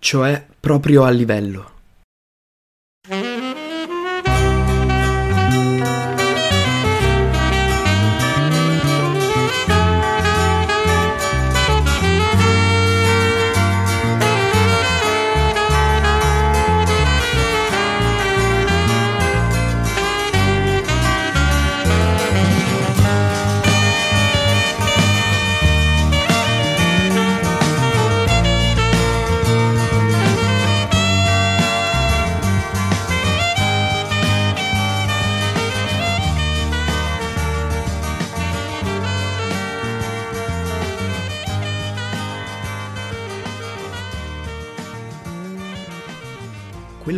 Cioè, proprio a livello.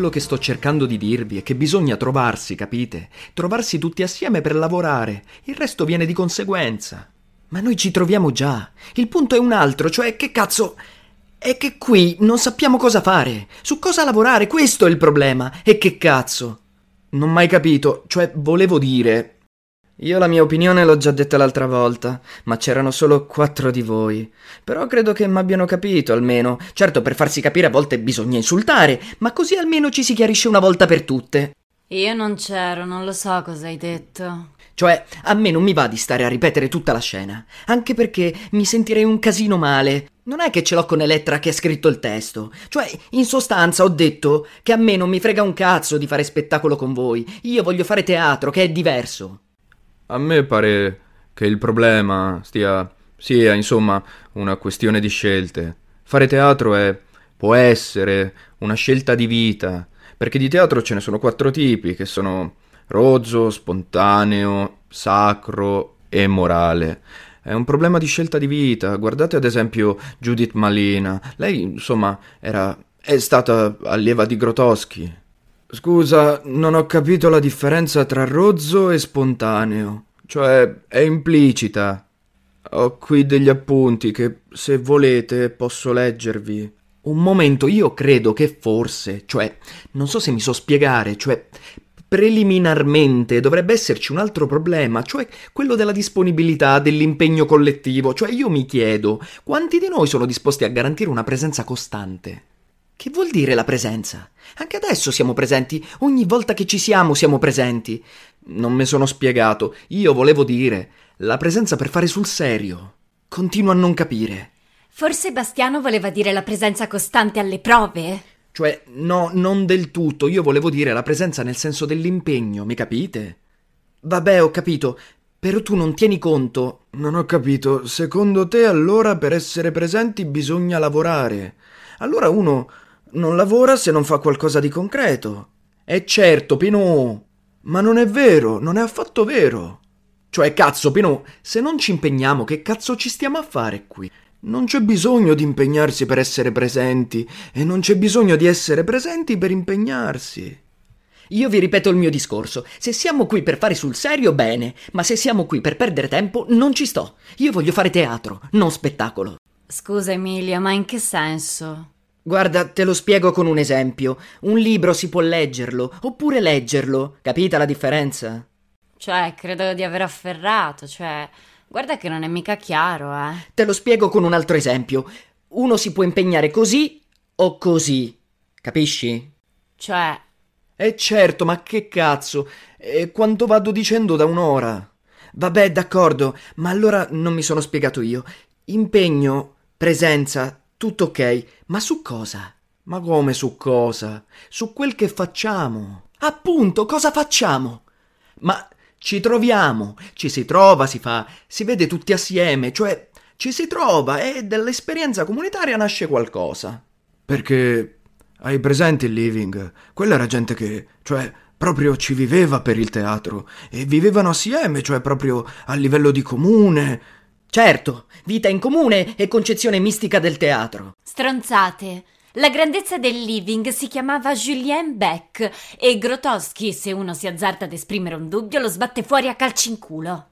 Quello che sto cercando di dirvi è che bisogna trovarsi, capite? Trovarsi tutti assieme per lavorare. Il resto viene di conseguenza. Ma noi ci troviamo già. Il punto è un altro, cioè che cazzo... È che qui non sappiamo cosa fare. Su cosa lavorare, questo è il problema. E che cazzo? Non mai capito, cioè volevo dire... Io la mia opinione l'ho già detta l'altra volta, ma c'erano solo quattro di voi. Però credo che m'abbiano capito, almeno. Certo, per farsi capire a volte bisogna insultare, ma così almeno ci si chiarisce una volta per tutte. Io non c'ero, non lo so cosa hai detto. Cioè, a me non mi va di stare a ripetere tutta la scena, anche perché mi sentirei un casino male. Non è che ce l'ho con Elettra che ha scritto il testo. Cioè, in sostanza ho detto che a me non mi frega un cazzo di fare spettacolo con voi. Io voglio fare teatro, che è diverso. A me pare che il problema stia sia, insomma, una questione di scelte. Fare teatro è può essere una scelta di vita, perché di teatro ce ne sono quattro tipi, che sono rozzo, spontaneo, sacro e morale. È un problema di scelta di vita. Guardate ad esempio Judith Malina. Lei, insomma, era è stata allieva di Grotowski. Scusa, non ho capito la differenza tra rozzo e spontaneo. Cioè, è implicita. Ho qui degli appunti che, se volete, posso leggervi. Un momento, io credo che forse, cioè, non so se mi so spiegare, cioè, preliminarmente dovrebbe esserci un altro problema, cioè quello della disponibilità, dell'impegno collettivo. Cioè, io mi chiedo, quanti di noi sono disposti a garantire una presenza costante? Che vuol dire la presenza? Anche adesso siamo presenti, ogni volta che ci siamo siamo presenti. Non mi sono spiegato, io volevo dire la presenza per fare sul serio. Continuo a non capire. Forse Bastiano voleva dire la presenza costante alle prove? Cioè, no, non del tutto, io volevo dire la presenza nel senso dell'impegno, mi capite? Vabbè, ho capito, però tu non tieni conto. Non ho capito, secondo te allora per essere presenti bisogna lavorare? Allora uno non lavora se non fa qualcosa di concreto. E certo, Pinù. Ma non è vero, non è affatto vero. Cioè, cazzo, Pinù, se non ci impegniamo, che cazzo ci stiamo a fare qui? Non c'è bisogno di impegnarsi per essere presenti e non c'è bisogno di essere presenti per impegnarsi. Io vi ripeto il mio discorso. Se siamo qui per fare sul serio, bene, ma se siamo qui per perdere tempo, non ci sto. Io voglio fare teatro, non spettacolo. Scusa Emilia, ma in che senso? Guarda, te lo spiego con un esempio. Un libro si può leggerlo, oppure leggerlo. Capita la differenza? Cioè, credo di aver afferrato, cioè... Guarda che non è mica chiaro, eh. Te lo spiego con un altro esempio. Uno si può impegnare così o così. Capisci? Cioè... Eh certo, ma che cazzo? E quanto vado dicendo da un'ora? Vabbè, d'accordo, ma allora non mi sono spiegato io. Impegno, presenza, tutto ok, ma su cosa? Ma come su cosa? Su quel che facciamo. Appunto, cosa facciamo? Ma ci troviamo, ci si trova, si fa, si vede tutti assieme, cioè ci si trova e dall'esperienza comunitaria nasce qualcosa. Perché hai presente il living? Quella era gente che, cioè, proprio ci viveva per il teatro e vivevano assieme, cioè proprio a livello di comune. Certo, vita in comune e concezione mistica del teatro. Stronzate. La grandezza del living si chiamava Julien Beck e Grotowski, se uno si azzarda ad esprimere un dubbio, lo sbatte fuori a calci in culo.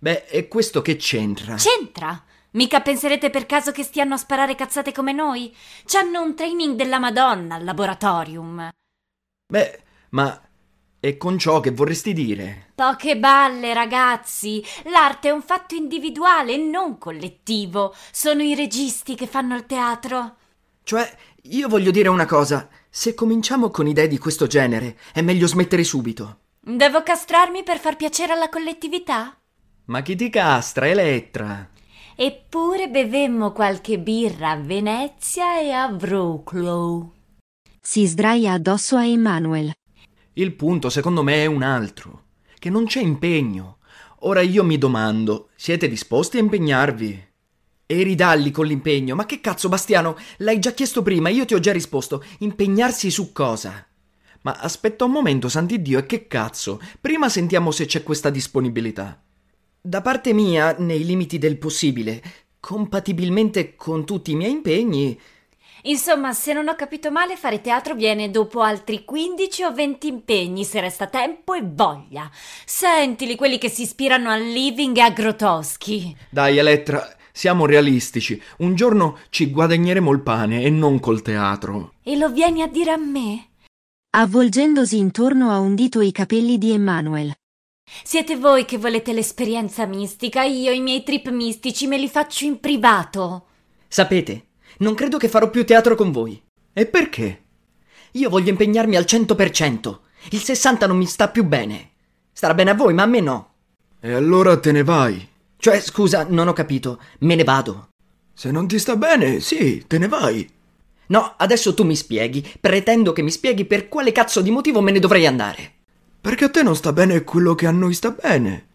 Beh, e questo che c'entra? C'entra? Mica penserete per caso che stiano a sparare cazzate come noi? C'hanno un training della Madonna al laboratorium. Beh, ma e con ciò che vorresti dire? Poche balle, ragazzi. L'arte è un fatto individuale e non collettivo. Sono i registi che fanno il teatro. Cioè, io voglio dire una cosa. Se cominciamo con idee di questo genere, è meglio smettere subito. Devo castrarmi per far piacere alla collettività? Ma chi ti castra, Elettra? Eppure bevemmo qualche birra a Venezia e a Wroclaw. Si sdraia addosso a Emmanuel. Il punto, secondo me, è un altro. Che non c'è impegno. Ora io mi domando, siete disposti a impegnarvi? E ridalli con l'impegno. Ma che cazzo, Bastiano? L'hai già chiesto prima, io ti ho già risposto. Impegnarsi su cosa? Ma aspetta un momento, Sant'Iddio, e che cazzo? Prima sentiamo se c'è questa disponibilità. Da parte mia, nei limiti del possibile, compatibilmente con tutti i miei impegni. Insomma, se non ho capito male, fare teatro viene dopo altri 15 o 20 impegni, se resta tempo e voglia. Sentili quelli che si ispirano al living e a Grotowski. Dai, Elettra, siamo realistici. Un giorno ci guadagneremo il pane e non col teatro. E lo vieni a dire a me? Avvolgendosi intorno a un dito i capelli di Emmanuel. Siete voi che volete l'esperienza mistica, io i miei trip mistici me li faccio in privato. Sapete, non credo che farò più teatro con voi. E perché? Io voglio impegnarmi al 100%. Il 60 non mi sta più bene. Starà bene a voi, ma a me no. E allora te ne vai. Cioè, scusa, non ho capito. Me ne vado. Se non ti sta bene, sì, te ne vai. No, adesso tu mi spieghi. Pretendo che mi spieghi per quale cazzo di motivo me ne dovrei andare. Perché a te non sta bene quello che a noi sta bene.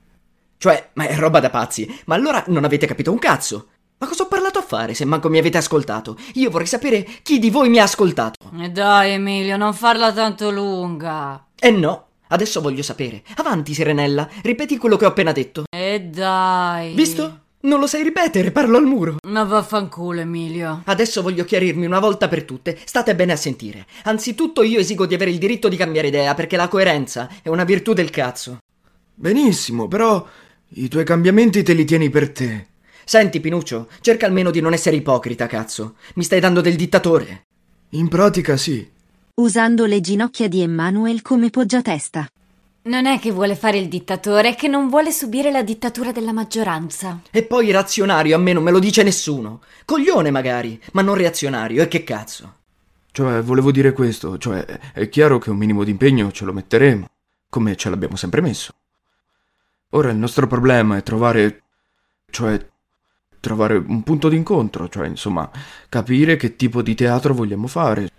Cioè, ma è roba da pazzi. Ma allora non avete capito un cazzo. Ma cosa ho parlato a fare se manco mi avete ascoltato? Io vorrei sapere chi di voi mi ha ascoltato. E dai, Emilio, non farla tanto lunga. Eh no, adesso voglio sapere. Avanti, Serenella, ripeti quello che ho appena detto. E dai. Visto? Non lo sai ripetere, parlo al muro. Ma vaffanculo, Emilio. Adesso voglio chiarirmi una volta per tutte. State bene a sentire. Anzitutto io esigo di avere il diritto di cambiare idea, perché la coerenza è una virtù del cazzo. Benissimo, però i tuoi cambiamenti te li tieni per te. Senti, Pinuccio, cerca almeno di non essere ipocrita, cazzo. Mi stai dando del dittatore. In pratica sì. Usando le ginocchia di Emmanuel come poggiatesta. Non è che vuole fare il dittatore, è che non vuole subire la dittatura della maggioranza. E poi reazionario a me non me lo dice nessuno. Coglione magari, ma non reazionario, e che cazzo? Cioè, volevo dire questo, cioè, è chiaro che un minimo di impegno ce lo metteremo, come ce l'abbiamo sempre messo. Ora il nostro problema è trovare, cioè, trovare un punto d'incontro, cioè, insomma, capire che tipo di teatro vogliamo fare,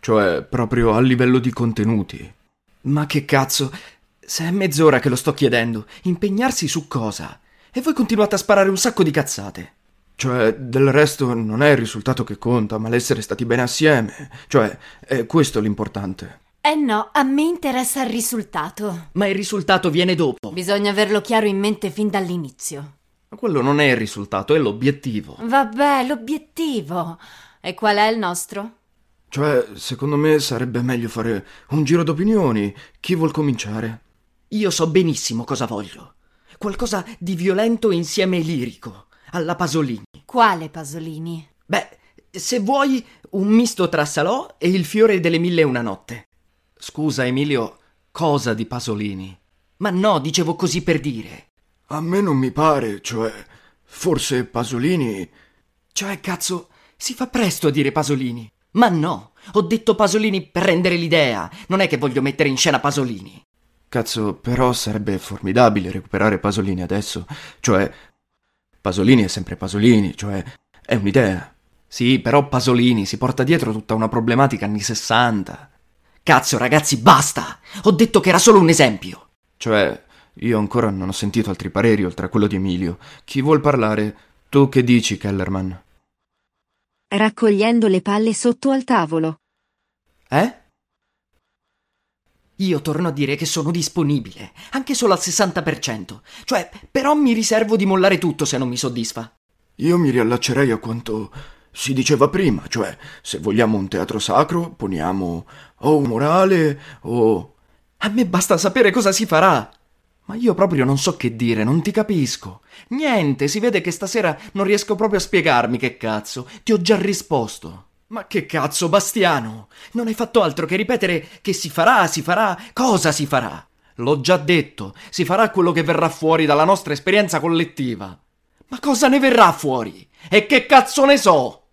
cioè, proprio a livello di contenuti. Ma che cazzo? Se è mezz'ora che lo sto chiedendo, impegnarsi su cosa? E voi continuate a sparare un sacco di cazzate. Cioè, del resto non è il risultato che conta, ma l'essere stati bene assieme. Cioè, è questo l'importante. Eh no, a me interessa il risultato. Ma il risultato viene dopo. Bisogna averlo chiaro in mente fin dall'inizio. Ma quello non è il risultato, è l'obiettivo. Vabbè, l'obiettivo. E qual è il nostro? Cioè, secondo me sarebbe meglio fare un giro d'opinioni. Chi vuol cominciare? Io so benissimo cosa voglio. Qualcosa di violento insieme lirico, alla Pasolini. Quale Pasolini? Beh, se vuoi, un misto tra Salò e il fiore delle mille e una notte. Scusa, Emilio, cosa di Pasolini? Ma no, dicevo così per dire. A me non mi pare, cioè, forse Pasolini. Cioè, cazzo, si fa presto a dire Pasolini. Ma no, ho detto Pasolini per rendere l'idea, non è che voglio mettere in scena Pasolini. Cazzo, però sarebbe formidabile recuperare Pasolini adesso. Cioè, Pasolini è sempre Pasolini, cioè, è un'idea. Sì, però Pasolini si porta dietro tutta una problematica anni 60. Cazzo, ragazzi, basta! Ho detto che era solo un esempio. Cioè, io ancora non ho sentito altri pareri oltre a quello di Emilio. Chi vuol parlare? Tu che dici, Kellerman? Raccogliendo le palle sotto al tavolo. Eh? Io torno a dire che sono disponibile, anche solo al 60%. Cioè, però mi riservo di mollare tutto se non mi soddisfa. Io mi riallaccerei a quanto si diceva prima, cioè, se vogliamo un teatro sacro, poniamo o un morale o... A me basta sapere cosa si farà. Ma io proprio non so che dire, non ti capisco. Niente, si vede che stasera non riesco proprio a spiegarmi che cazzo. Ti ho già risposto. Ma che cazzo, Bastiano? Non hai fatto altro che ripetere che si farà, si farà, cosa si farà? L'ho già detto, si farà quello che verrà fuori dalla nostra esperienza collettiva. Ma cosa ne verrà fuori? E che cazzo ne so?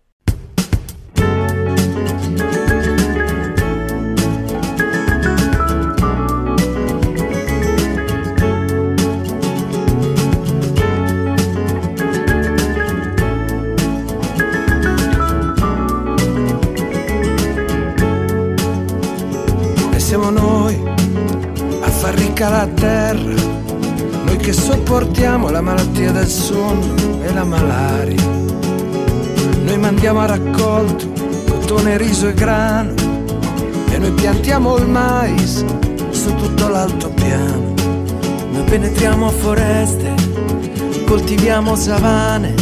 Secca la terra, noi che sopportiamo la malattia del sonno e la malaria. Noi mandiamo a raccolto cotone, riso e grano e noi piantiamo il mais su tutto l'altopiano. Noi penetriamo foreste, coltiviamo savane,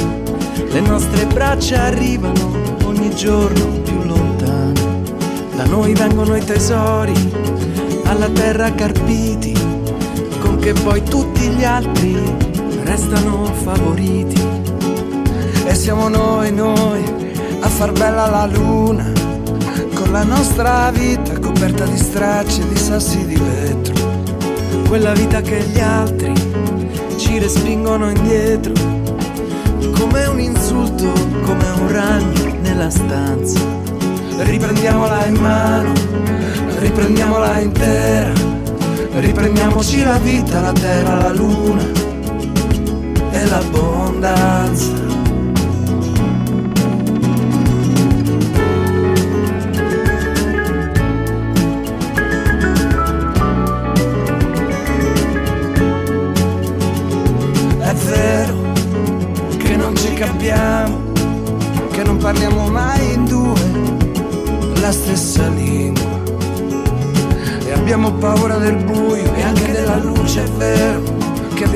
le nostre braccia arrivano ogni giorno più lontane. Da noi vengono i tesori, alla terra carpiti, che poi tutti gli altri restano favoriti. E siamo noi, noi, a far bella la luna, con la nostra vita coperta di stracci e di sassi di vetro. Quella vita che gli altri ci respingono indietro, come un insulto, come un ragno nella stanza. Riprendiamola in mano, riprendiamola intera, riprendiamoci la vita, la terra, la luna e l'abbondanza.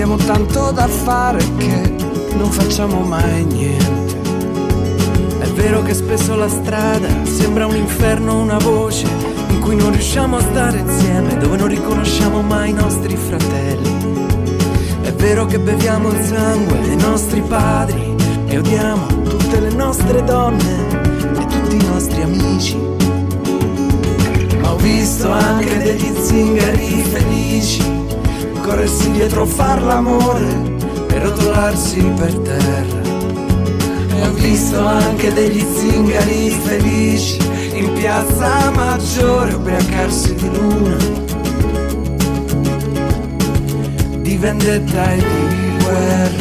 Abbiamo tanto da fare che non facciamo mai niente. È vero che spesso la strada sembra un inferno, una voce in cui non riusciamo a stare insieme, dove non riconosciamo mai i nostri fratelli. È vero che beviamo il sangue dei nostri padri e odiamo tutte le nostre donne e tutti i nostri amici. Ma ho visto anche corrersi dietro a far l'amore e rotolarsi per terra. E ho visto anche degli zingari felici in piazza maggiore ubriacarsi di luna di vendetta e di guerra.